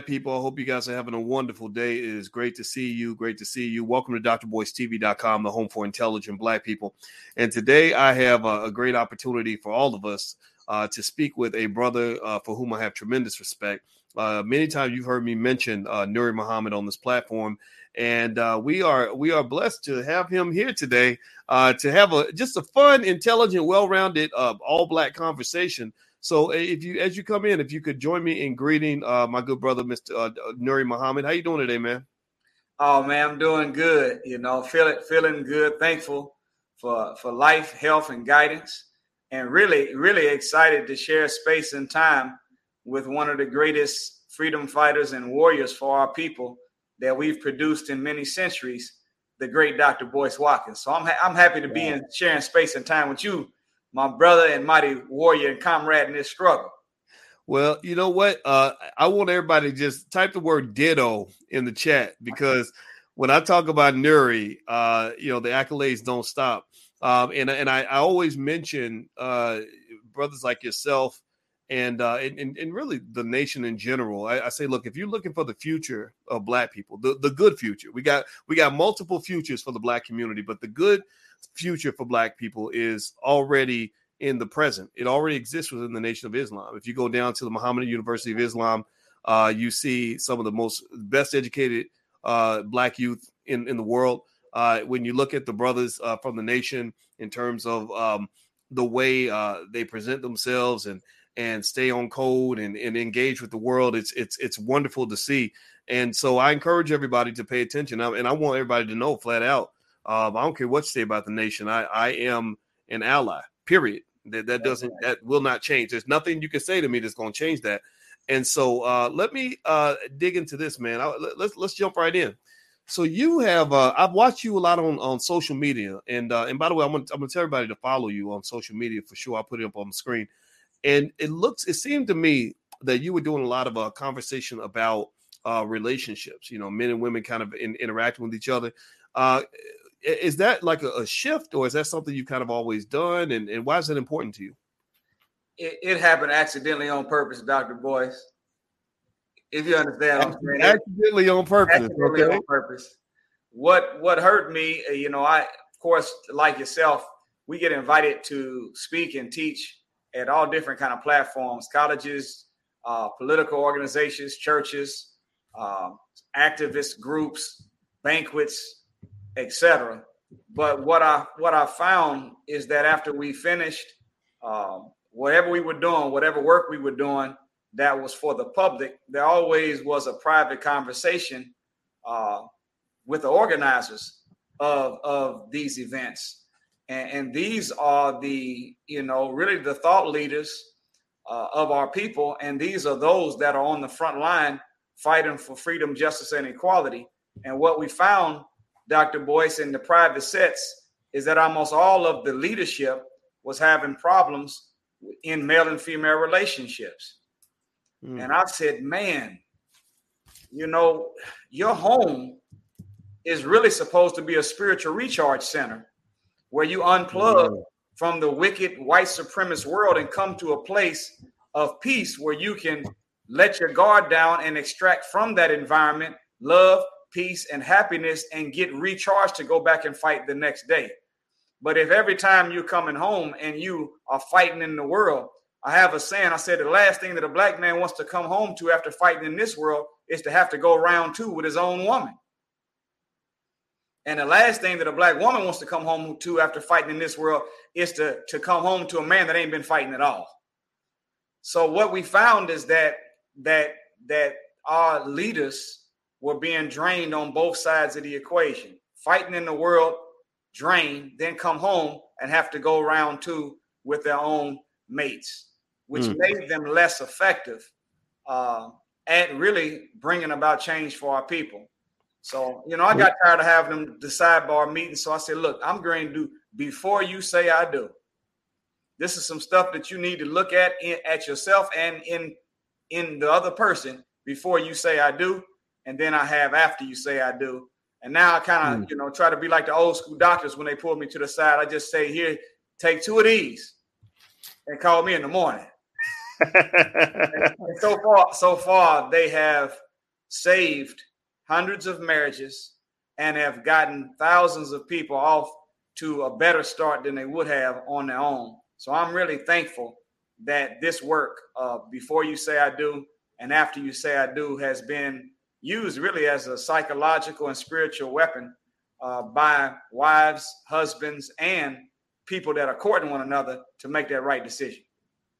people. I hope you guys are having a wonderful day. It is great to see you. Great to see you. Welcome to drboystv.com, the home for intelligent black people. And today I have a, a great opportunity for all of us uh, to speak with a brother uh, for whom I have tremendous respect. Uh, many times you've heard me mention uh, Nuri Muhammad on this platform, and uh, we are we are blessed to have him here today uh, to have a just a fun, intelligent, well-rounded, uh, all-black conversation. So if you as you come in, if you could join me in greeting uh, my good brother, Mr. Uh, Nuri Muhammad. How you doing today, man? Oh man, I'm doing good. You know, feeling feeling good. Thankful for for life, health, and guidance, and really really excited to share space and time with one of the greatest freedom fighters and warriors for our people that we've produced in many centuries, the great Dr. Boyce Watkins. So I'm ha- I'm happy to be in sharing space and time with you, my brother and mighty warrior and comrade in this struggle. Well, you know what? Uh, I want everybody to just type the word ditto in the chat because when I talk about Nuri, uh, you know, the accolades don't stop. Um, and and I, I always mention uh, brothers like yourself and uh, and, and really the nation in general. I, I, say, look, if you're looking for the future of Black people, the, the good future, we got we got multiple futures for the Black community, but the good future for Black people is already in the present. It already exists within the Nation of Islam. If you go down to the Muhammadan University of Islam, uh, you see some of the most best educated uh, Black youth in in the world. Uh, when you look at the brothers uh, from the nation in terms of um, the way uh, they present themselves and and stay on code and, and engage with the world. It's it's it's wonderful to see. And so I encourage everybody to pay attention. And I want everybody to know flat out. Um, I don't care what you say about the nation. I, I am an ally. Period. That that doesn't that will not change. There's nothing you can say to me that's going to change that. And so uh, let me uh, dig into this, man. I, let's let's jump right in. So you have uh, I've watched you a lot on, on social media, and uh, and by the way, I'm gonna, I'm gonna tell everybody to follow you on social media for sure. I'll put it up on the screen and it looks it seemed to me that you were doing a lot of a uh, conversation about uh, relationships you know men and women kind of in, interacting with each other. Uh, is that like a, a, shift or is that something you kind of always done? And, and why is it important to you? It, it happened accidentally on purpose dr boyce. If you understand I'm saying accidentally on purpose accidentally okay. on purpose. What what hurt me uh, you know i of course like yourself we get invited to speak and teach at all different kind of platforms, colleges, uh, political organizations, churches, uh, activist groups, banquets, etc. But what I what I found is that after we finished um, whatever we were doing, whatever work we were doing, that was for the public. There always was a private conversation uh, with the organizers of of these events and, and these are the, you know, really the thought leaders uh, of our people. And these are those that are on the front line fighting for freedom, justice, and equality. And what we found, Dr. Boyce, in the private sets is that almost all of the leadership was having problems in male and female relationships. Mm. And I said, man, you know, your home is really supposed to be a spiritual recharge center where you unplug mm-hmm. from the wicked white supremacist world and come to a place of peace where you can let your guard down and extract from that environment love, peace, and happiness and get recharged to go back and fight the next day. But if every time you're coming home and you are fighting in the world, I have a saying. I said the last thing that a black man wants to come home to after fighting in this world is to have to go round two with his own woman. And the last thing that a black woman wants to come home to after fighting in this world is to, to come home to a man that ain't been fighting at all. So what we found is that that that our leaders were being drained on both sides of the equation. Fighting in the world, drain, then come home and have to go around two with their own mates, which mm. made them less effective uh, at really bringing about change for our people. So, you know, I got tired of having them the sidebar meeting. So I said, look, I'm going to do before you say I do. This is some stuff that you need to look at in, at yourself and in in the other person before you say I do, and then I have after you say I do. And now I kind of, mm. you know, try to be like the old school doctors when they pull me to the side. I just say, here, take two of these and call me in the morning. and, and so far, so far, they have saved hundreds of marriages and have gotten thousands of people off to a better start than they would have on their own. So I'm really thankful that this work, uh, before you say I do and after you say I do, has been used really as a psychological and spiritual weapon uh, by wives, husbands, and people that are courting one another to make that right decision.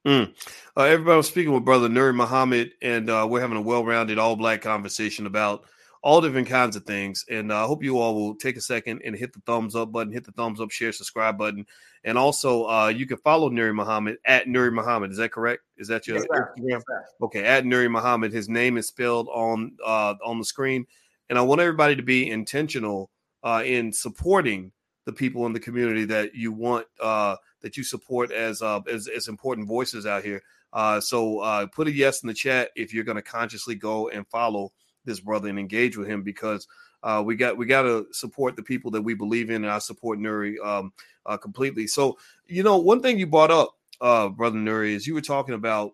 Mm. Uh, everybody was speaking with Brother Nuri Muhammad, and uh, we're having a well rounded, all black conversation about all different kinds of things. And uh, I hope you all will take a second and hit the thumbs up button, hit the thumbs up, share, subscribe button. And also, uh, you can follow Nuri Muhammad at Nuri Muhammad. Is that correct? Is that your yes, Instagram? Yes, okay, at Nuri Muhammad. His name is spelled on uh, on the screen. And I want everybody to be intentional uh, in supporting the people in the community that you want uh, that you support as uh, as, as important voices out here. Uh, so uh, put a yes in the chat if you're going to consciously go and follow this brother and engage with him because uh, we got we got to support the people that we believe in, and I support Nuri um, uh, completely. So you know, one thing you brought up, uh, brother Nuri, is you were talking about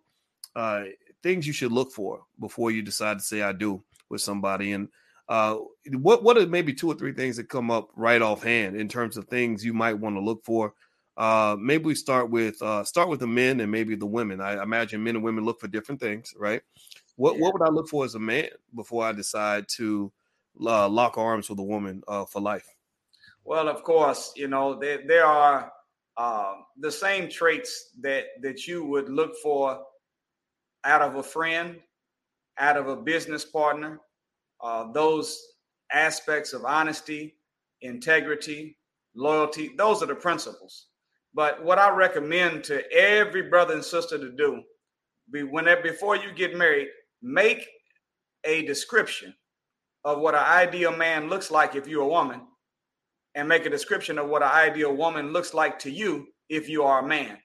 uh, things you should look for before you decide to say I do with somebody, and uh, what what are maybe two or three things that come up right offhand in terms of things you might want to look for? Uh, maybe we start with start with the men and maybe the women. I imagine men and women look for different things, right? What yeah. what would I look for as a man before I decide to uh, lock arms with a woman uh, for life? Well, of course, you know there there are uh, the same traits that that you would look for out of a friend, out of a business partner. Uh, those aspects of honesty, integrity, loyalty. Those are the principles. But what I recommend to every brother and sister to do, be whenever before you get married, make a description of what an ideal man looks like if you're a woman, and make a description of what an ideal woman looks like to you if you are a man.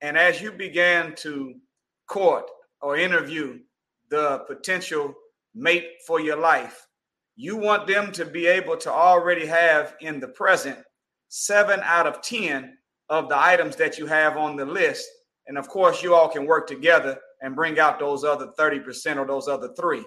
And as you began to court or interview the potential mate for your life, you want them to be able to already have in the present seven out of 10 of the items that you have on the list. And of course, you all can work together and bring out those other 30% or those other three.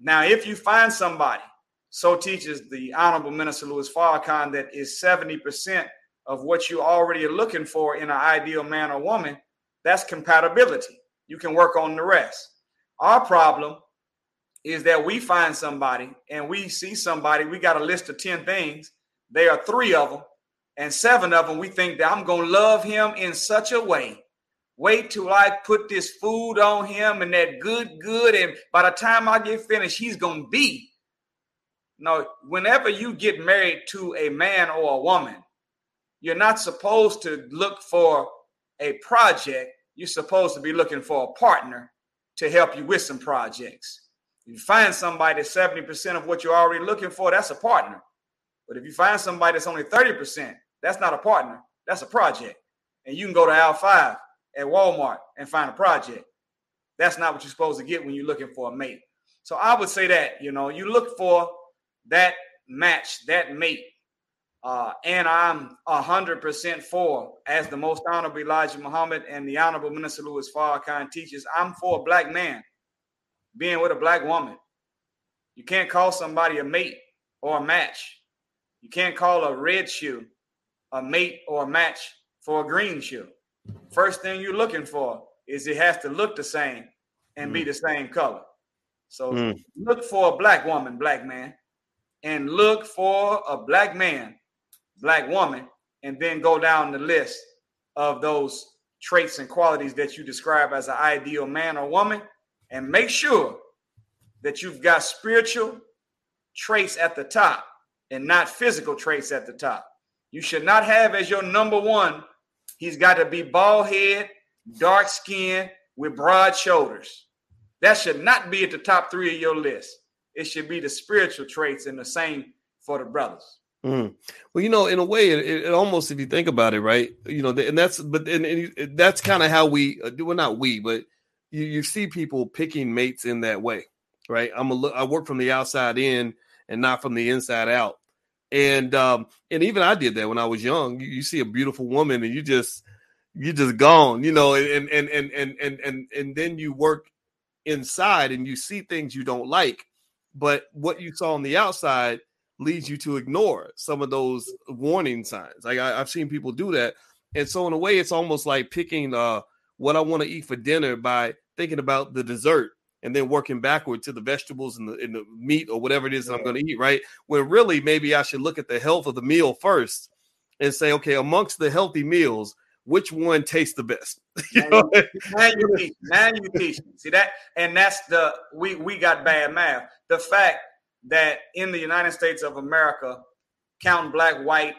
Now, if you find somebody, so teaches the Honorable Minister Louis Farrakhan, that is 70% of what you already are looking for in an ideal man or woman, that's compatibility. You can work on the rest. Our problem is that we find somebody and we see somebody, we got a list of 10 things. There are three of them, and seven of them we think that I'm going to love him in such a way Wait till I put this food on him and that good, good. And by the time I get finished, he's going to be. No, whenever you get married to a man or a woman, you're not supposed to look for a project. You're supposed to be looking for a partner to help you with some projects. You find somebody that's 70% of what you're already looking for, that's a partner. But if you find somebody that's only 30%, that's not a partner. That's a project. And you can go to Al 5 at Walmart and find a project. That's not what you're supposed to get when you're looking for a mate. So I would say that, you know, you look for that match, that mate. Uh, and I'm 100% for, as the most honorable Elijah Muhammad and the honorable Minister Louis Farrakhan teaches, I'm for a black man being with a black woman. You can't call somebody a mate or a match. You can't call a red shoe a mate or a match for a green shoe first thing you're looking for is it has to look the same and mm. be the same color. So mm. look for a black woman, black man, and look for a black man, black woman, and then go down the list of those traits and qualities that you describe as an ideal man or woman, and make sure that you've got spiritual traits at the top and not physical traits at the top. You should not have as your number one He's got to be bald head, dark skin, with broad shoulders. That should not be at the top three of your list. It should be the spiritual traits and the same for the brothers. Mm. Well, you know, in a way, it, it, almost, if you think about it, right? You know, and that's, but and, and that's kind of how we, uh, well, not we, but you, you see people picking mates in that way, right? I'm a, I work from the outside in and not from the inside out and um and even i did that when i was young you, you, see a beautiful woman and you just you just gone you know and and and and and and and then you work inside and you see things you don't like, but what you saw on the outside leads you to ignore some of those warning signs. Like I, have seen people do that. And so in a way, it's almost like picking uh, what I want to eat for dinner by thinking about the dessert and then working backward to the vegetables and the, and the meat or whatever it is that I'm going to eat, right? When really maybe I should look at the health of the meal first and say, okay, amongst the healthy meals, which one tastes the best? you know? now you teach, now you teach. See that, and that's the we we got bad math. The fact that in the United States of America, counting black, white,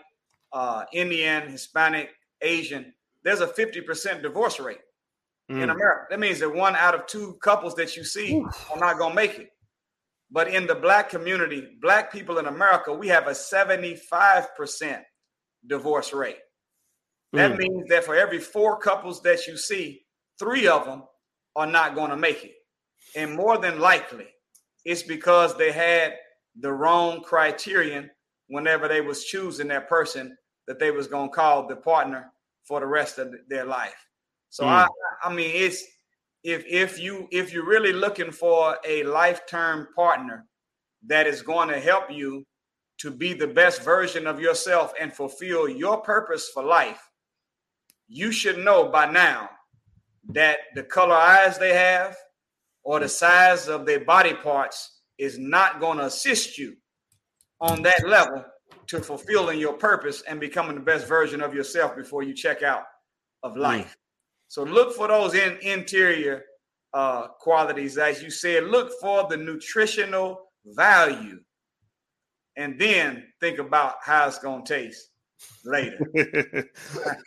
uh, Indian, Hispanic, Asian, there's a 50% divorce rate mm. in America. That means that one out of two couples that you see are not going to make it. But in the black community, black people in America, we have a 75% divorce rate. That mm. means that for every four couples that you see, three of them are not going to make it. And more than likely, it's because they had the wrong criterion whenever they was choosing that person that they was going to call the partner for the rest of their life. So mm. I, I mean, it's if if you if you're really looking for a lifetime partner that is going to help you to be the best version of yourself and fulfill your purpose for life, you should know by now that the color eyes they have or the size of their body parts is not going to assist you on that level to fulfilling your purpose and becoming the best version of yourself before you check out of hmm. life. So look for those in interior uh, qualities, as you said. Look for the nutritional value, and then think about how it's to taste later.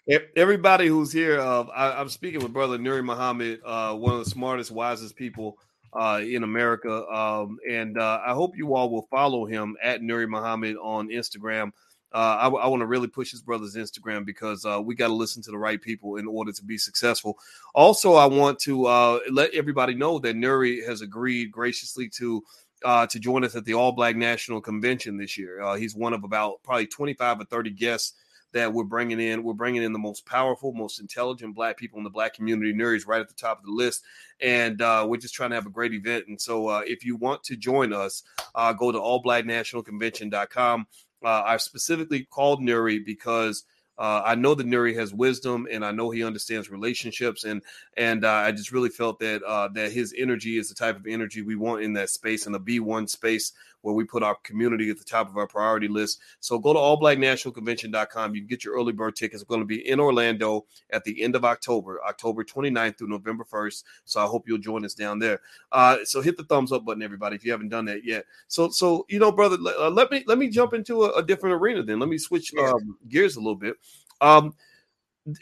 Everybody who's here, uh, I, am speaking with Brother Nuri Muhammad, uh, one of the smartest, wisest people uh, in America. Um, and uh, I hope you all will follow him at Nuri Muhammad on Instagram. Uh, I, I want to really push his brother's Instagram because uh, we got to listen to the right people in order to be successful. Also, I want to uh, let everybody know that Nuri has agreed graciously to uh, to join us at the All Black National Convention this year. Uh, he's one of about probably 25 or 30 guests that we're bringing in. We're bringing in the most powerful, most intelligent black people in the black community. Nuri's right at the top of the list, and uh, we're just trying to have a great event. And so, uh, if you want to join us, uh, go to allblacknationalconvention.com. Uh, I specifically called Nuri because – uh, I know that Nuri has wisdom, and I know he understands relationships, and and uh, I just really felt that uh, that his energy is the type of energy we want in that space, in the B one space where we put our community at the top of our priority list. So go to allblacknationalconvention.com. You can get your early bird tickets. It's going to be in Orlando at the end of October, October 29th through November 1st. So I hope you'll join us down there. Uh, so hit the thumbs up button, everybody, if you haven't done that yet. So so you know, brother, uh, let me let me jump into a, a different arena then. Let me switch um, gears a little bit. Um,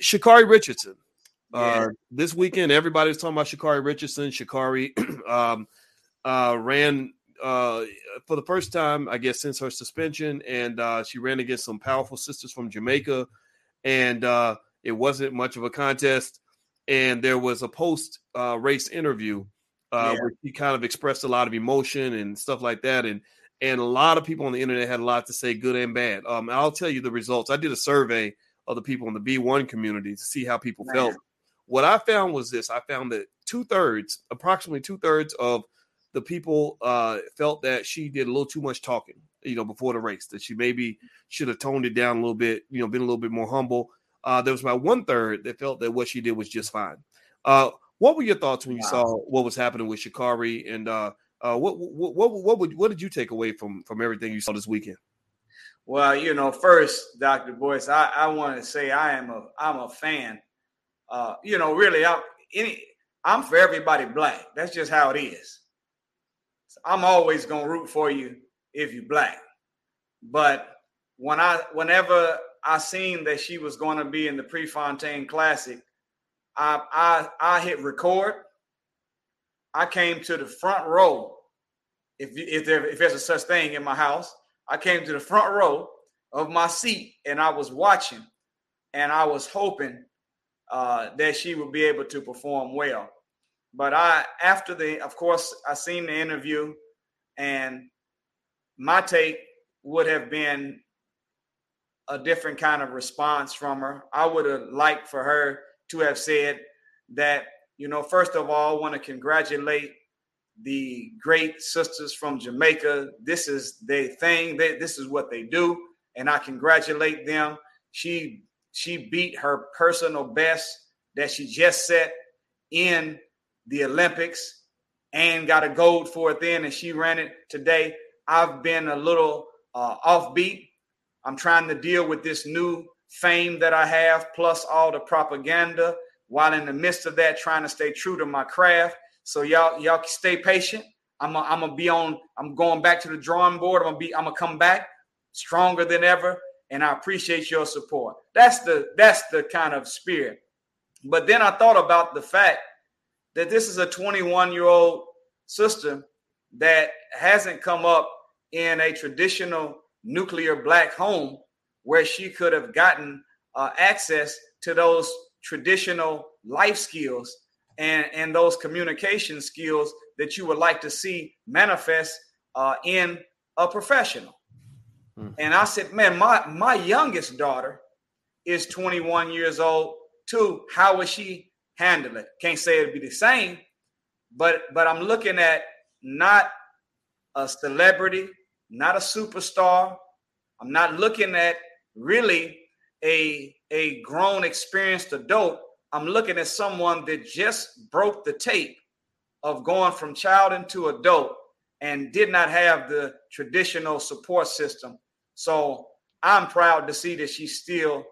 Sha'Carri Richardson. Uh, yeah. this weekend, everybody was talking about Sha'Carri Richardson. Sha'Carri um, uh, ran uh, for the first time, I guess, since her suspension, and uh, she ran against some powerful sisters from Jamaica, and uh, it wasn't much of a contest. And there was a post uh, race interview uh, yeah. where she kind of expressed a lot of emotion and stuff like that, and and a lot of people on the internet had a lot to say, good and bad. Um, I'll tell you the results. I did a survey of the people in the B1 community to see how people Man. felt. What I found was this: I found that two thirds, approximately two thirds of the people uh, felt that she did a little too much talking, you know, before the race. That she maybe should have toned it down a little bit, you know, been a little bit more humble. Uh, there was about one third that felt that what she did was just fine. Uh, what were your thoughts when you wow. saw what was happening with Sha'Carri, and uh, uh, what, what what what would what did you take away from from everything you saw this weekend? Well, you know, first, Doctor Boyce, I, I want to say I am a I'm a fan. Uh, you know, really, I'm any I'm for everybody black. That's just how it is. I'm always gonna root for you if you black. But when I whenever I seen that she was to be in the Prefontaine Classic, I I I hit record. I came to the front row. If if there if there's a such thing in my house, I came to the front row of my seat and I was watching, and I was hoping uh, that she would be able to perform well. But I, after the, of course, I seen the interview, and my take would have been a different kind of response from her. I would have liked for her to have said that, you know, first of all, I want to congratulate the great sisters from Jamaica. This is their thing. They, this is what they do, and I congratulate them. She she beat her personal best that she just set in the Olympics and got a gold for it then, and she ran it today. I've been a little uh, offbeat. I'm trying to deal with this new fame that I have, plus all the propaganda, while in the midst of that, trying to stay true to my craft. So y'all, y'all stay patient. I'm gonna, I'm gonna be on. I'm going back to the drawing board. I'm gonna be. I'm gonna come back stronger than ever, and I appreciate your support. That's the that's the kind of spirit. But then I thought about the fact that this is a 21 year old sister that hasn't come up in a traditional nuclear black home where she could have gotten uh, access to those traditional life skills and, and those communication skills that you would like to see manifest uh, in a professional. Mm. And I said, man, my, my youngest daughter is 21 years old too. How would she handle it? Can't say it'd be the same, but but I'm looking at not a celebrity, not a superstar. I'm not looking at really a a grown experienced adult. I'm looking at someone that just broke the tape of going from child into adult and did not have the traditional support system. So I'm proud to see that she still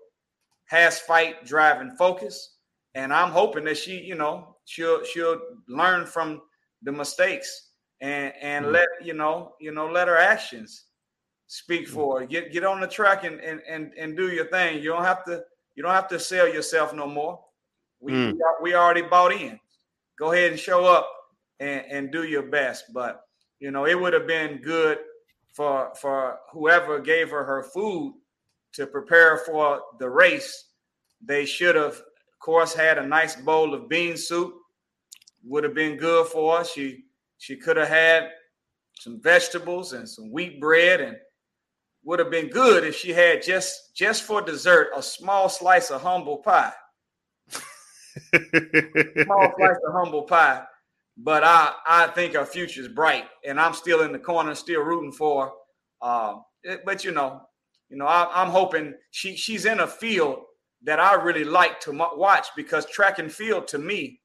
has fight, drive, and focus. And I'm hoping that she, you know, she'll she'll learn from the mistakes and and mm-hmm. let you know, you know, let her actions speak mm-hmm. for her. Get get on the track and and and, and do your thing. You don't have to you don't have to sell yourself no more. We mm. we, already bought in. Go ahead and show up and, and do your best. But you know, it would have been good for for whoever gave her her food to prepare for the race, they should have, course, had a nice bowl of bean soup. Would have been good for her. She she could have had some vegetables and some wheat bread, and would have been good if she had just just for dessert a small slice of humble pie. small slice of humble pie. But I I think her future is bright, and I'm still in the corner, still rooting for. Her. Uh, but you know, you know, I, am hoping she she's in a field that I really like to watch because track and field to me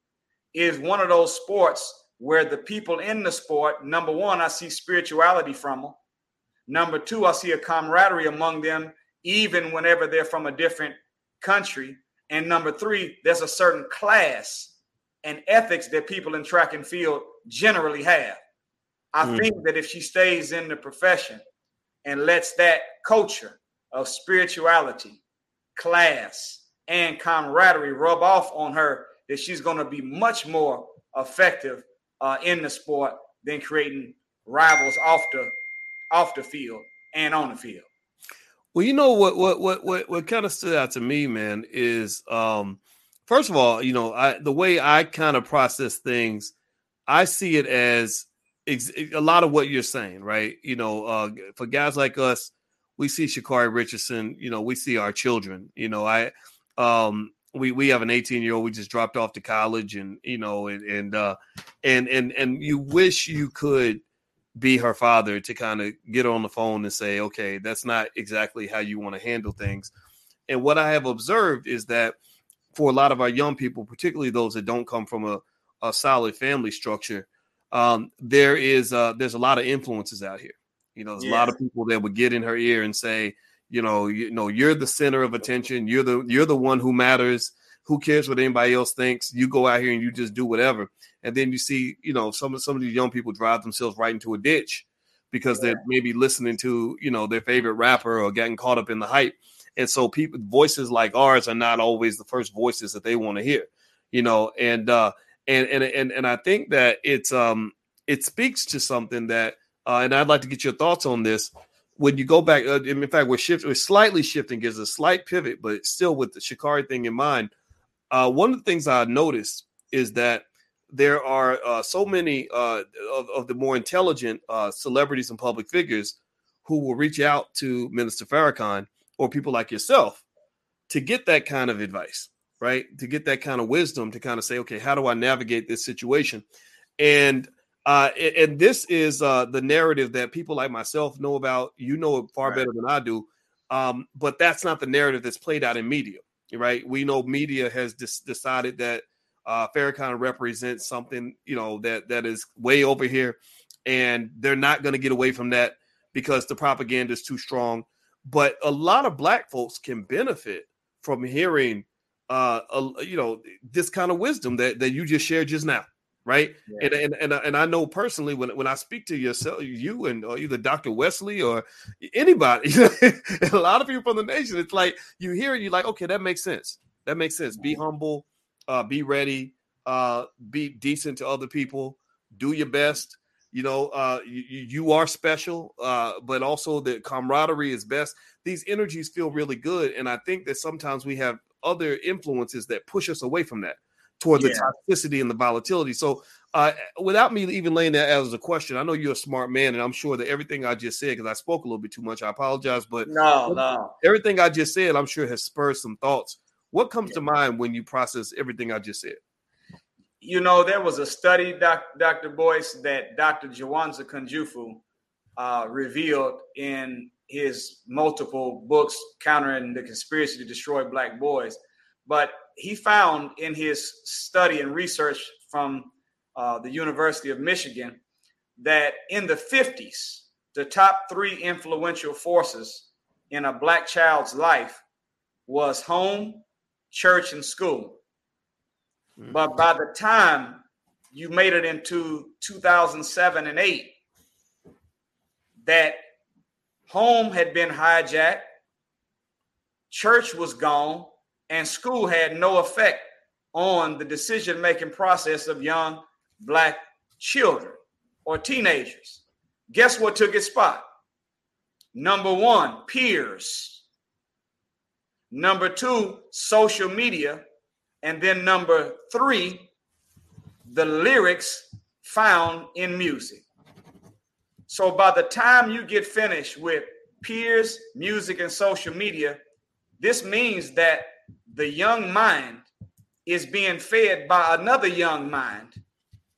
is one of those sports where the people in the sport, number one, I see spirituality from them. Number two, I see a camaraderie among them, even whenever they're from a different country. And number three, there's a certain class and ethics that people in track and field generally have. I mm. think that if she stays in the profession, and lets that culture of spirituality, class, and camaraderie rub off on her, that she's going to be much more effective uh, in the sport than creating rivals off the off the field and on the field. Well, you know what what what what what kind of stood out to me, man, is um first of all, you know, I the way I kind of process things, I see it as a lot of what you're saying, right? You know, uh, for guys like us, we see Sha'Carri Richardson. You know, we see our children. You know, I um, we we have an 18 year old we just dropped off to college, and you know, and and uh, and and and you wish you could be her father to kind of get on the phone and say, okay, that's not exactly how you want to handle things. And what I have observed is that for a lot of our young people, particularly those that don't come from a, a solid family structure, um, there is uh, there's a lot of influences out here. You know, there's yes. a lot of people that would get in her ear and say, you know, you know, you're the center of attention. You're the you're the one who matters. Who cares what anybody else thinks? You go out here and you just do whatever. And then you see, you know, some of some of these young people drive themselves right into a ditch because yeah. they're maybe listening to, you know, their favorite rapper or getting caught up in the hype. And so people voices like ours are not always the first voices that they want to hear, you know, and uh and and and and I think that it's um it speaks to something that uh, and I'd like to get your thoughts on this. When you go back, uh, in fact, we're shifting, we're slightly shifting, gives a slight pivot, but still with the Sha'Carri thing in mind. Uh, one of the things I noticed is that there are uh, so many uh, of, of, the more intelligent uh, celebrities and public figures who will reach out to Minister Farrakhan or people like yourself to get that kind of advice right? To get that kind of wisdom to kind of say, okay, how do I navigate this situation? And Uh, and, and, this is uh, the narrative that people like myself know about. You know it far right. better than I do. Um, but that's not the narrative that's played out in media, right? We know media has dis- decided that uh, Farrakhan represents something, you know, that that is way over here, and they're not going to get away from that because the propaganda is too strong. But a lot of black folks can benefit from hearing, uh, a, you know, this kind of wisdom that that you just shared just now right? Yeah. And, and and and I know personally when when I speak to yourself, you and or either Dr. Wesley or anybody, a lot of people from the nation, it's like you hear it, you're like, okay, that makes sense. That makes sense. Be humble, uh, be ready, uh, be decent to other people, do your best. You know, uh, you, you are special, uh, but also the camaraderie is best. These energies feel really good, and I think that sometimes we have other influences that push us away from that toward yeah. the toxicity and the volatility. So, uh, without me even laying that as a question, I know you're a smart man, and I'm sure that everything I just said, because I spoke a little bit too much, I apologize, but no, no, everything I just said, I'm sure has spurred some thoughts. What comes yeah. to mind when you process everything I just said? You know, there was a study, doc, Dr. Boyce, that Dr. Jawanza Kunjufu uh, revealed in his multiple books countering the conspiracy to destroy black boys. But he found in his study and research from uh, the University of Michigan that in the 50s, the top three influential forces in a black child's life was home, church, and school. Mm-hmm. But by the time you made it into 2007 and 8, that home had been hijacked, church was gone, and school had no effect on the decision making process of young black children or teenagers. Guess what took its spot? Number one, peers. Number two, social media. And then number three, the lyrics found in music. So by the time you get finished with peers, music, and social media, this means that the young mind is being fed by another young mind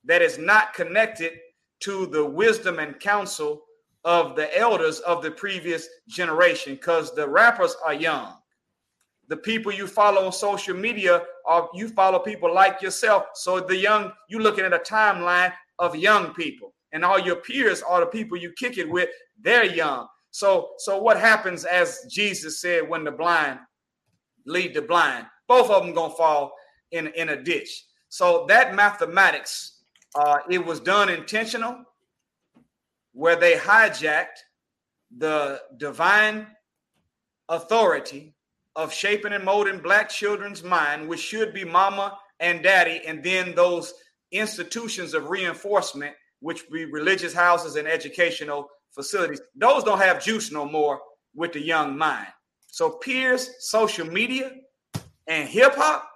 that is not connected to the wisdom and counsel of the elders of the previous generation because the rappers are young. The people you follow on social media are you follow people like yourself so the young you're looking at a timeline of young people. And all your peers are the people you kick it with they're young. So so what happens as jesus said when the blind lead the blind. Both of them gonna fall in in a ditch. So that mathematics, uh, it was done intentional, where they hijacked the divine authority of shaping and molding black children's mind, which should be mama and daddy, and then those institutions of reinforcement, which be religious houses and educational facilities. Those don't have juice no more with the young mind. So peers, social media, and hip hop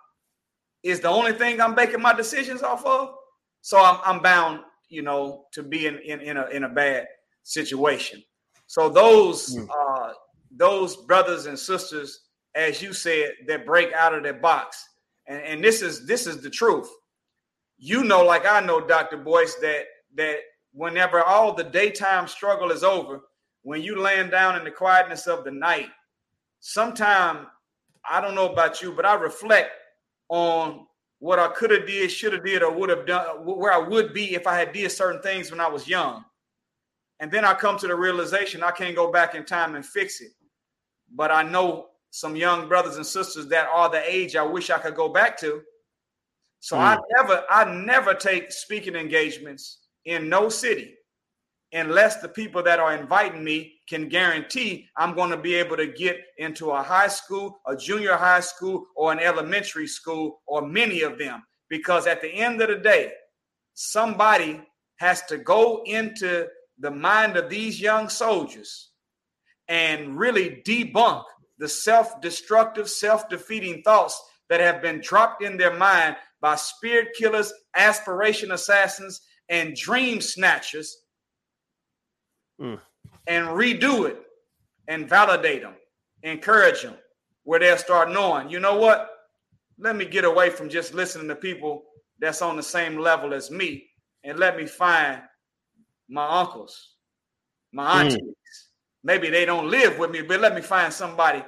is the only thing I'm making my decisions off of. So I'm, I'm bound, you know, to be in, in, in a in a bad situation. So those mm. uh those brothers and sisters, as you said, that break out of their box. And, and this is this is the truth. You know, like I know, Dr. Boyce, that that whenever all the daytime struggle is over, when you land down in the quietness of the night sometimes I don't know about you, but I reflect on what I could have did, should have did, or would have done, where I would be if I had did certain things when I was young. And then I come to the realization I can't go back in time and fix it. But I know some young brothers and sisters that are the age I wish I could go back to. So mm. I never, I never take speaking engagements in no city unless the people that are inviting me can guarantee I'm going to be able to get into a high school, a junior high school, or an elementary school, or many of them. Because at the end of the day, somebody has to go into the mind of these young soldiers and really debunk the self destructive, self defeating thoughts that have been dropped in their mind by spirit killers, aspiration assassins, and dream snatchers mm. and redo it and validate them, encourage them, where they'll start knowing, you know what? Let me get away from just listening to people that's on the same level as me and let me find my uncles, my aunties. Mm. Maybe they don't live with me, but let me find somebody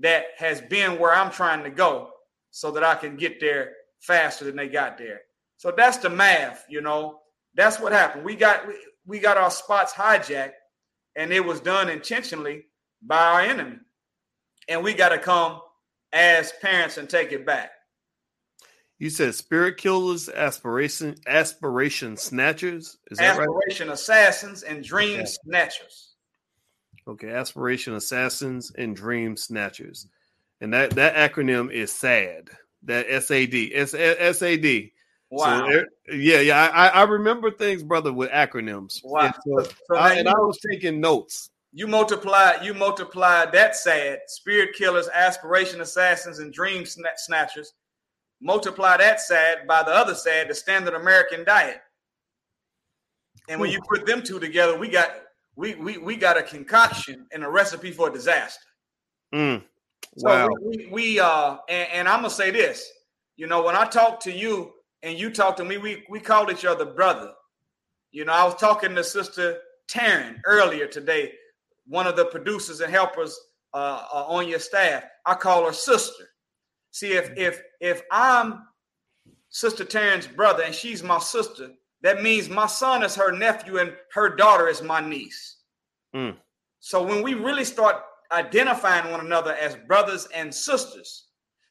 that has been where I'm trying to go so that I can get there faster than they got there. So that's the math, you know. That's what happened. We got we, we got our spots hijacked and it was done intentionally by our enemy. And we got to come as parents and take it back. You said spirit killers, aspiration, aspiration snatchers. Is that aspiration right? assassins and dream okay. snatchers. Okay, aspiration assassins and dream snatchers, and that that acronym is SAD. That SAD. S A D. Wow. So, yeah, yeah. I, I remember things, brother, with acronyms. Wow. And, so, so I, and I was taking notes. You multiply, you multiply that sad spirit killers, aspiration assassins, and dream snatchers. Multiply that sad by the other sad, the standard American diet. And when you put them two together, we got we we we got a concoction and a recipe for disaster. Mm. Wow. So we, we, we uh and, and I'm gonna say this. You know, when I talk to you and you talk to me, we we called each other brother. You know, I was talking to Sister Taryn earlier today one of the producers and helpers uh, uh, on your staff. I call her sister. See, if if if I'm Sister Taryn's brother and she's my sister, that means my son is her nephew and her daughter is my niece. Mm. So when we really start identifying one another as brothers and sisters,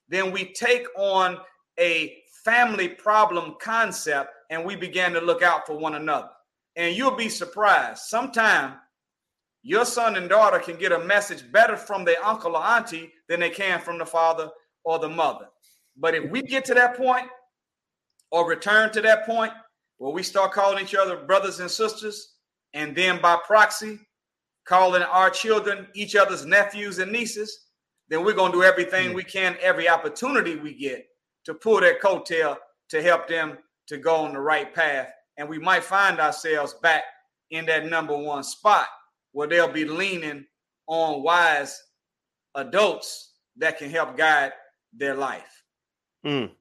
then we take on a family problem concept and we began to look out for one another. And you'll be surprised. Sometime your son and daughter can get a message better from their uncle or auntie than they can from the father or the mother. But if we get to that point or return to that point where we start calling each other brothers and sisters, and then by proxy, calling our children each other's nephews and nieces, then we're going to do everything mm. we can, every opportunity we get to pull that coattail to help them to go on the right path. And we might find ourselves back in that number one spot where they'll be leaning on wise adults that can help guide their life. Mm.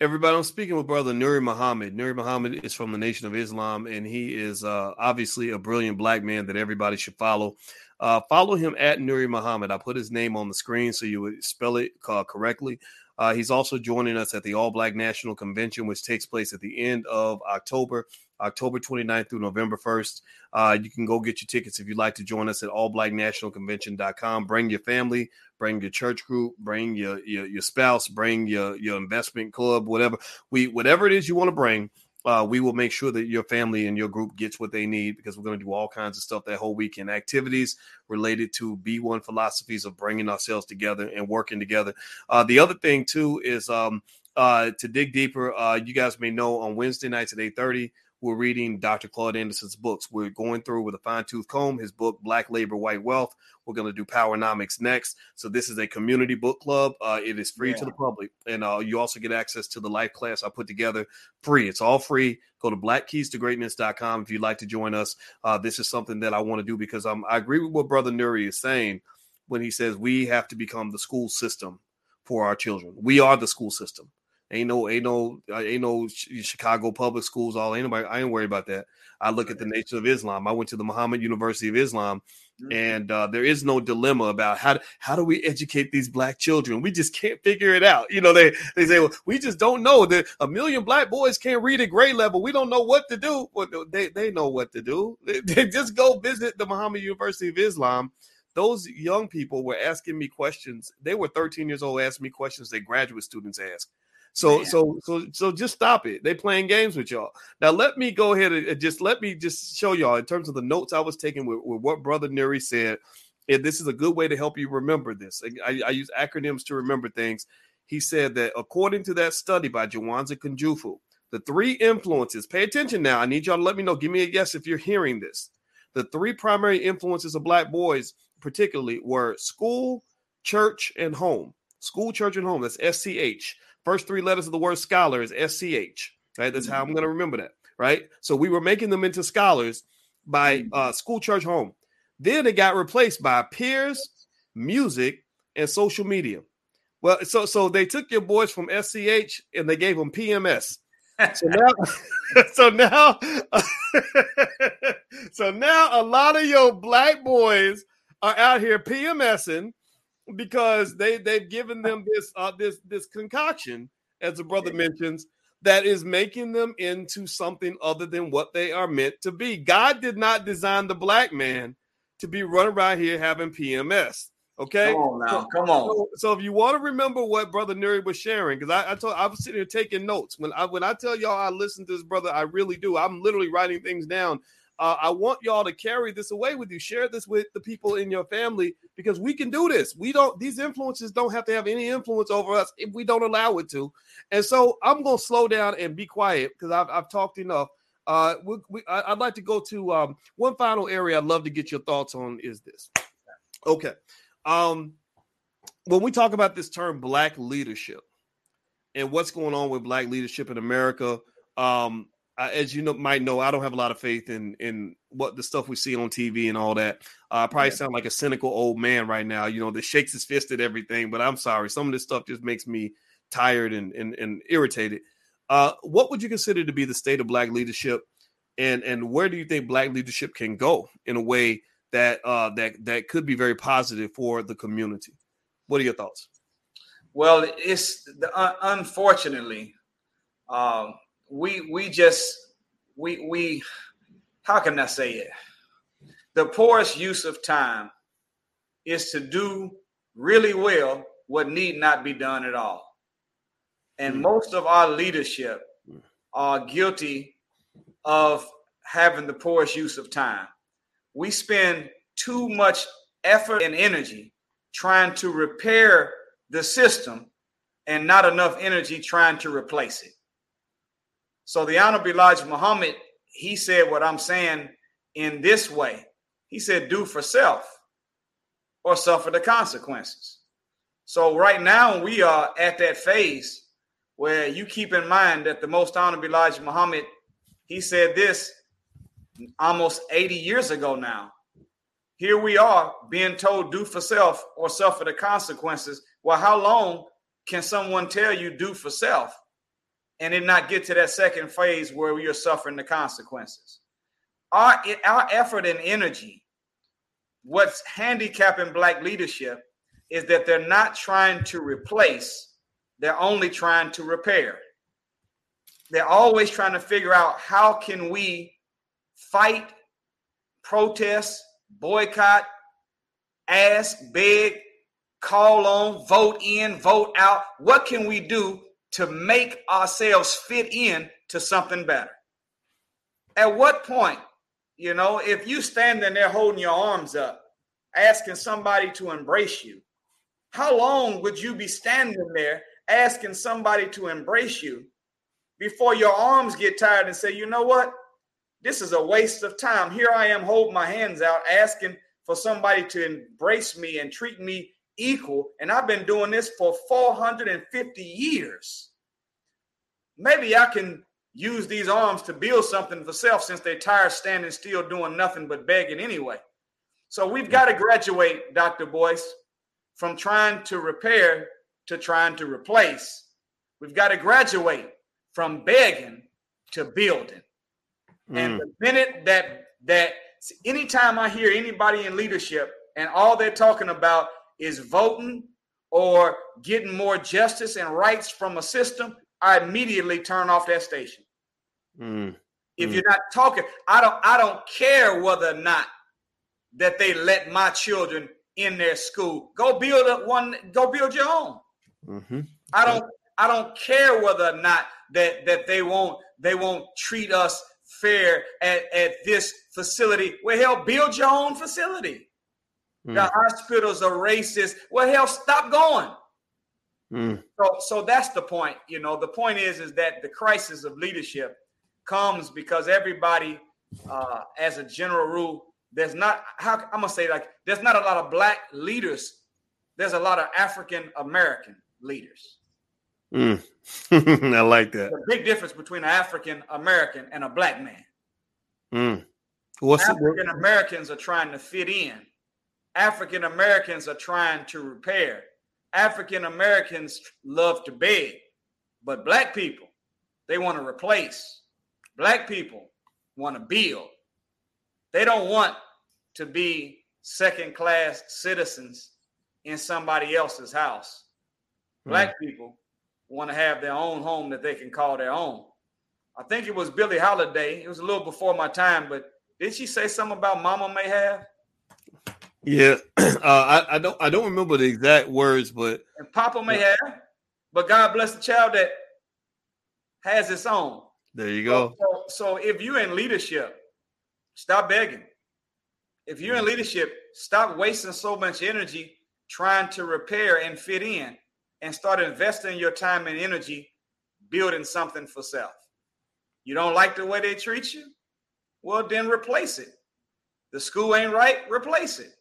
Everybody, I'm speaking with brother Nuri Muhammad. Nuri Muhammad is from the Nation of Islam, and he is uh, obviously a brilliant black man that everybody should follow. Uh, follow him at Nuri Muhammad. I put his name on the screen so you would spell it uh, correctly. Uh, he's also joining us at the All Black National Convention, which takes place at the end of October, October 29th through November 1st. Uh, you can go get your tickets if you'd like to join us at allblacknationalconvention.com. Bring your family, bring your church group, bring your, your, your spouse, bring your, your investment club, whatever we whatever it is you want to bring uh, we will make sure that your family and your group gets what they need because we're going to do all kinds of stuff that whole weekend activities related to b1 philosophies of bringing ourselves together and working together. Uh, the other thing too is um, uh, to dig deeper uh, you guys may know on wednesday nights at 8.30 we're reading Dr. Claude Anderson's books. We're going through with a fine tooth comb his book, Black Labor, White Wealth. We're going to do Powernomics next. So, this is a community book club. Uh, it is free yeah. to the public. And uh, you also get access to the life class I put together free. It's all free. Go to blackkeystogreatness.com if you'd like to join us. Uh, this is something that I want to do because I'm, I agree with what Brother Nuri is saying when he says we have to become the school system for our children. We are the school system. Ain't no, ain't no, uh, ain't no Chicago public schools. All ain't nobody. I ain't worried about that. I look at the Nation of Islam. I went to the Muhammad University of Islam, mm-hmm. and uh, there is no dilemma about how how do we educate these black children. We just can't figure it out. You know, they they say, well, we just don't know that a million black boys can't read at grade level. We don't know what to do. Well, they they know what to do. They, they just go visit the Muhammad University of Islam those young people were asking me questions. They were 13 years old, asking me questions that graduate students ask. So Man. so so so just stop it. They playing games with y'all. Now let me go ahead and just let me just show y'all in terms of the notes I was taking with, with what Brother Nuri said. And this is a good way to help you remember this. I, I use acronyms to remember things. He said that according to that study by Jawanza Kunjufu, the three influences, pay attention now. I need y'all to let me know. Give me a yes if you're hearing this. The three primary influences of black boys, particularly, were school, church, and home. School, church, and home. That's SCH. First three letters of the word scholar is SCH. Right. That's how I'm going to remember that. Right. So we were making them into scholars by mm. uh, school, church, home. Then it got replaced by peers, music, and social media. Well, so so they took your boys from SCH and they gave them PMS. so now, so now, so now, a lot of your black boys are out here PMSing because they they've given them this uh, this this concoction, as the brother mentions, that is making them into something other than what they are meant to be. God did not design the black man to be running around here having PMS. Okay, come on now, so, come on. So, so, if you want to remember what Brother Nuri was sharing, because I, I told I was sitting here taking notes. When I when I tell y'all I listen to this brother, I really do. I'm literally writing things down. Uh, I want y'all to carry this away with you. Share this with the people in your family because we can do this. We don't; these influences don't have to have any influence over us if we don't allow it to. And so I'm going to slow down and be quiet because I've, I've talked enough. Uh, we, we, I'd like to go to um, one final area I'd love to get your thoughts on is this. Okay. Um, when we talk about this term black leadership and what's going on with black leadership in America, um, as you know, might know, I don't have a lot of faith in in what the stuff we see on TV and all that. Uh, I probably yeah. sound like a cynical old man right now, you know, that shakes his fist at everything. But I'm sorry, some of this stuff just makes me tired and and, and irritated. Uh, what would you consider to be the state of black leadership, and and where do you think black leadership can go in a way that uh, that that could be very positive for the community. What are your thoughts? Well, it's the, uh, unfortunately um, we we just we we how can I say it? The poorest use of time is to do really well what need not be done at all. And mm. most of our leadership mm. are guilty of having the poorest use of time we spend too much effort and energy trying to repair the system and not enough energy trying to replace it. So the Honorable Elijah Muhammad, he said what I'm saying in this way. He said, do for self or suffer the consequences. So right now we are at that phase where you keep in mind that the most honorable Elijah Muhammad, he said this almost 80 years ago now. Here we are being told do for self or suffer the consequences. Well, how long can someone tell you do for self and then not get to that second phase where you're suffering the consequences? Our, our effort and energy, what's handicapping Black leadership is that they're not trying to replace, they're only trying to repair. They're always trying to figure out how can we fight, protest, boycott, ask, beg, call on, vote in, vote out. What can we do to make ourselves fit in to something better? At what point, you know, if you standing there holding your arms up, asking somebody to embrace you, how long would you be standing there asking somebody to embrace you before your arms get tired and say, you know what? This is a waste of time. Here I am holding my hands out, asking for somebody to embrace me and treat me equal. And I've been doing this for 450 years. Maybe I can use these arms to build something for self since they're tired standing still doing nothing but begging anyway. So we've got to graduate, Dr. Boyce, from trying to repair to trying to replace. We've got to graduate from begging to building. Mm. And the minute that that anytime I hear anybody in leadership and all they're talking about is voting or getting more justice and rights from a system, I immediately turn off that station. Mm. If mm. you're not talking, I don't I don't care whether or not that they let my children in their school. Go build up one, go build your own. Mm-hmm. I don't I don't care whether or not that that they won't they won't treat us fair at, at this facility. Well, hell, build your own facility. Mm. The hospitals are racist. Well, hell, stop going. Mm. So, so that's the point. You know, the point is, is that the crisis of leadership comes because everybody, uh, as a general rule, there's not. How I'm gonna say like there's not a lot of black leaders. There's a lot of African American leaders. Mm. I like that. The big difference between an African American and a black man. Mm. What's African Americans are trying to fit in. African Americans are trying to repair. African Americans love to beg, but black people, they want to replace. Black people want to build. They don't want to be second class citizens in somebody else's house. Black mm. people want to have their own home that they can call their own. I think it was Billie Holiday. It was a little before my time, but did she say something about Mama may have? Yeah, uh, I, I, don't I don't remember the exact words, but and Papa may yeah. have, but God bless the child that has its own. There you go. So, so, so if you're in leadership, stop begging. If you're in mm-hmm. leadership, stop wasting so much energy trying to repair and fit in, and start investing your time and energy building something for self. You don't like the way they treat you? Well, then replace it. The school ain't right, replace it.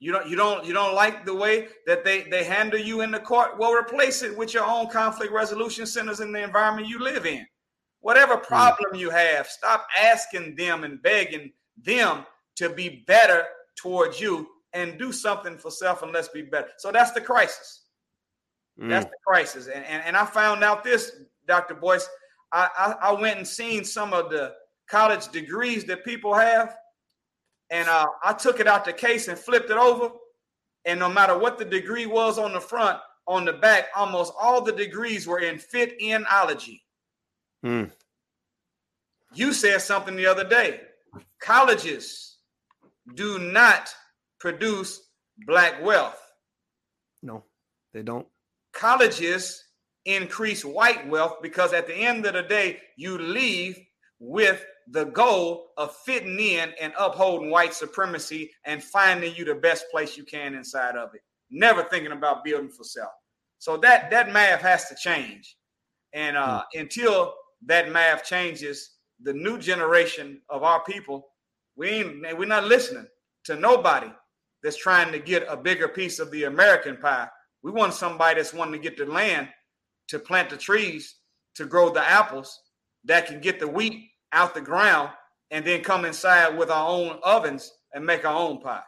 You don't you don't you don't like the way that they they handle you in the court? Well, replace it with your own conflict resolution centers in the environment you live in. Whatever hmm. problem you have, stop asking them and begging them to be better towards you and do something for self and let's be better. So that's the crisis. Mm. That's the crisis. And, and and I found out this, Dr. Boyce. I, I, I went and seen some of the college degrees that people have and uh, I took it out the case and flipped it over. And no matter what the degree was on the front, on the back, almost all the degrees were in fit inology. Hmm. You said something the other day. Colleges do not produce black wealth. No, they don't. Colleges increase white wealth because at the end of the day, you leave with the goal of fitting in and upholding white supremacy and finding you the best place you can inside of it. Never thinking about building for self. So that that math has to change. And uh, mm. until that math changes, the new generation of our people, we ain't we're not listening to nobody that's trying to get a bigger piece of the American pie. We want somebody that's wanting to get the land to plant the trees to grow the apples that can get the wheat out the ground and then come inside with our own ovens and make our own pie.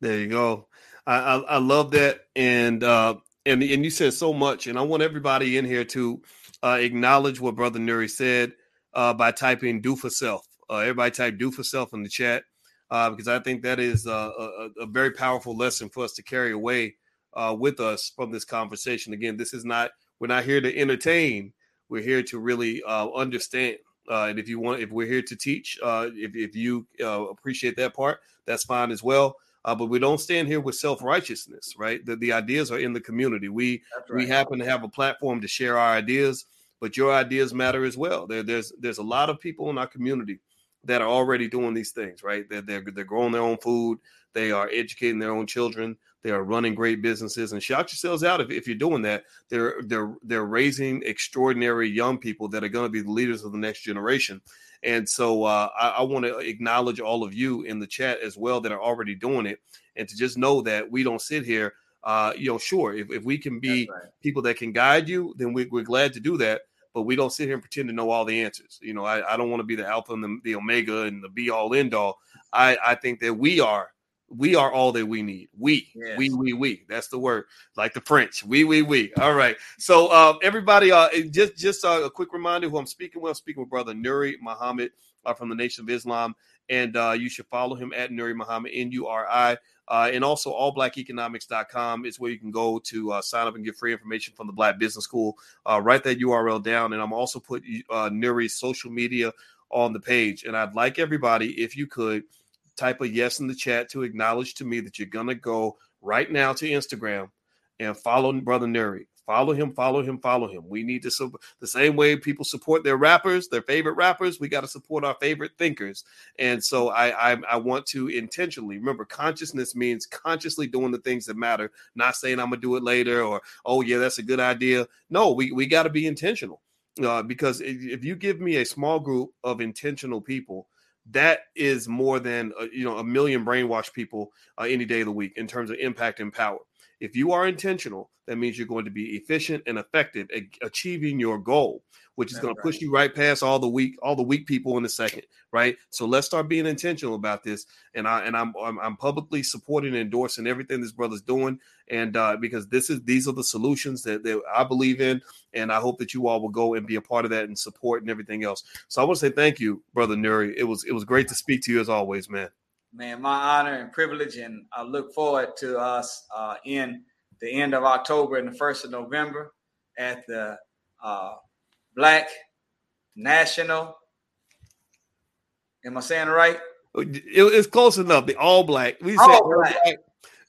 There you go. I, I, I love that, and uh, and and you said so much, and I want everybody in here to uh, acknowledge what Brother Nuri said uh, by typing "do for self." Uh, everybody type "do for self" in the chat uh, because I think that is a, a, very powerful lesson for us to carry away uh, with us from this conversation. Again, this is not we're not here to entertain; we're here to really understand uh, and if you want, if we're here to teach, uh, if, if you uh, appreciate that part, that's fine as well. Uh, but we don't stand here with self righteousness, right? The, the ideas are in the community. We right. we happen to have a platform to share our ideas, but your ideas matter as well. There, there's there's a lot of people in our community that are already doing these things, right? They're, they're they're growing their own food, they are educating their own children, they are running great businesses, and shout yourselves out if, if you're doing that. They're they're they're raising extraordinary young people that are going to be the leaders of the next generation. And so uh, I, I want to acknowledge all of you in the chat as well that are already doing it, and to just know that we don't sit here. Uh, you know, sure, if, if we can be right. people that can guide you, then we, we're glad to do that but we don't sit here and pretend to know all the answers. You know, I, I don't want to be the alpha and the, the, omega and the be all end all. I, I think that we are we are all that we need. We, yes. we, we, we. That's the word, like the French. We, we, we. All right. So, uh, everybody, uh, just just uh, a quick reminder who I'm speaking with. I'm speaking with Brother Nuri Muhammad uh, from the Nation of Islam, and uh, you should follow him at Nuri Muhammad N U R I. Uh, and also allblackeconomics.com is where you can go to uh, sign up and get free information from the Black Business School. Uh, write that URL down, and I'm also put uh, Nuri's social media on the page. And I'd like everybody, if you could, type a yes in the chat to acknowledge to me that you're going to go right now to Instagram and follow Brother Nuri. Follow him, follow him, follow him. We need to support the same way people support their rappers, their favorite rappers. We got to support our favorite thinkers. And so I, I, I want to intentionally remember consciousness means consciously doing the things that matter, not saying I'm gonna do it later or oh yeah, that's a good idea. No, we, we got to be intentional. Uh, because if you give me a small group of intentional people that is more than uh, you know a million brainwashed people uh, any day of the week in terms of impact and power. If you are intentional, that means you're going to be efficient and effective at achieving your goal which is going to push you right past all the weak all the weak people in a second right? So let's start being intentional about this. And i and i'm i'm, I'm publicly supporting and endorsing everything this brother's doing. And uh, because this is these are the solutions that, that i believe in. And i hope that you all will go and be a part of that and support and everything else. So i want to say thank you brother nuri. It was it was great to speak to you as always man man my honor and privilege and i look forward to us uh, in the end of october and the first of november at the uh, Black National. Am I saying it right? It, it's close enough. The all black. We all said black. black.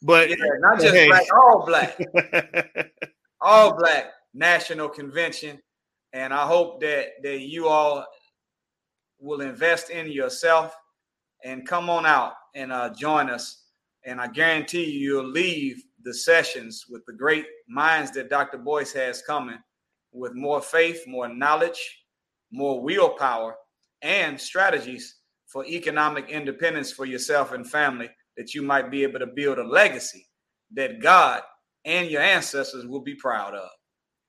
but yeah, not just hey. black, all black. all black national convention. And I hope that that you all will invest in yourself and come on out and uh, join us. And I guarantee you, you'll leave the sessions with the great minds that Dr. Boyce has coming with more faith, more knowledge, more willpower, and strategies for economic independence for yourself and family that you might be able to build a legacy that God and your ancestors will be proud of.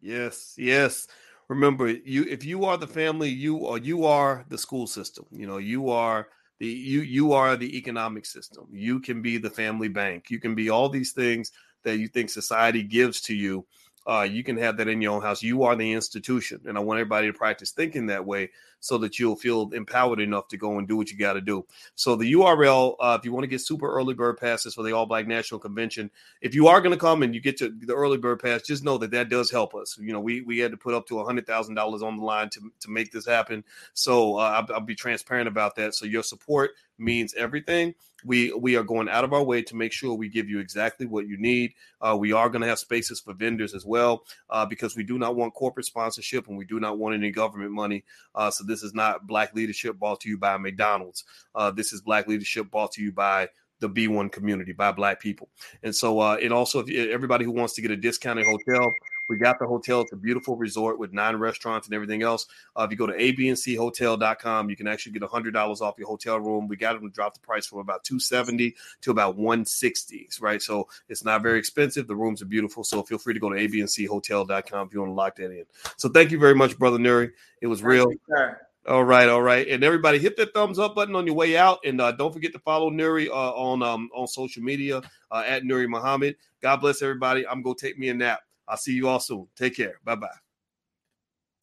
Yes, yes. Remember, you if you are the family, you are you are the school system. You know, you are the you you are the economic system. You can be the family bank. You can be all these things that you think society gives to you uh, you can have that in your own house. You are the institution. And I want everybody to practice thinking that way so that you'll feel empowered enough to go and do what you got to do. So the URL, uh, if you want to get super early bird passes for the All Black National Convention, if you are going to come and you get to the early bird pass, just know that that does help us. You know, we we had to put up to a hundred thousand dollars on the line to to make this happen. So uh, I'll, I'll be transparent about that. So your support means everything. We we are going out of our way to make sure we give you exactly what you need. Uh, we are going to have spaces for vendors as well uh, because we do not want corporate sponsorship and we do not want any government money. Uh, so this is not Black leadership brought to you by McDonald's. Uh, this is Black leadership brought to you by the B1 community by Black people. And so, uh, and also, if everybody who wants to get a discounted hotel, we got the hotel. It's a beautiful resort with nine restaurants and everything else. Uh, if you go to abnchotel.com, you can actually get $100 off your hotel room. We got them to drop the price from about 270 to about 160 right? So it's not very expensive. The rooms are beautiful. So feel free to go to abnchotel.com if you want to lock that in. So thank you very much, Brother Nuri. It was real. All right, all right, and everybody hit that thumbs up button on your way out, and uh, don't forget to follow Nuri uh, on um, on social media uh, at Nuri Muhammad. God bless everybody. I'm gonna take me a nap. I'll see you all soon. Take care. Bye bye.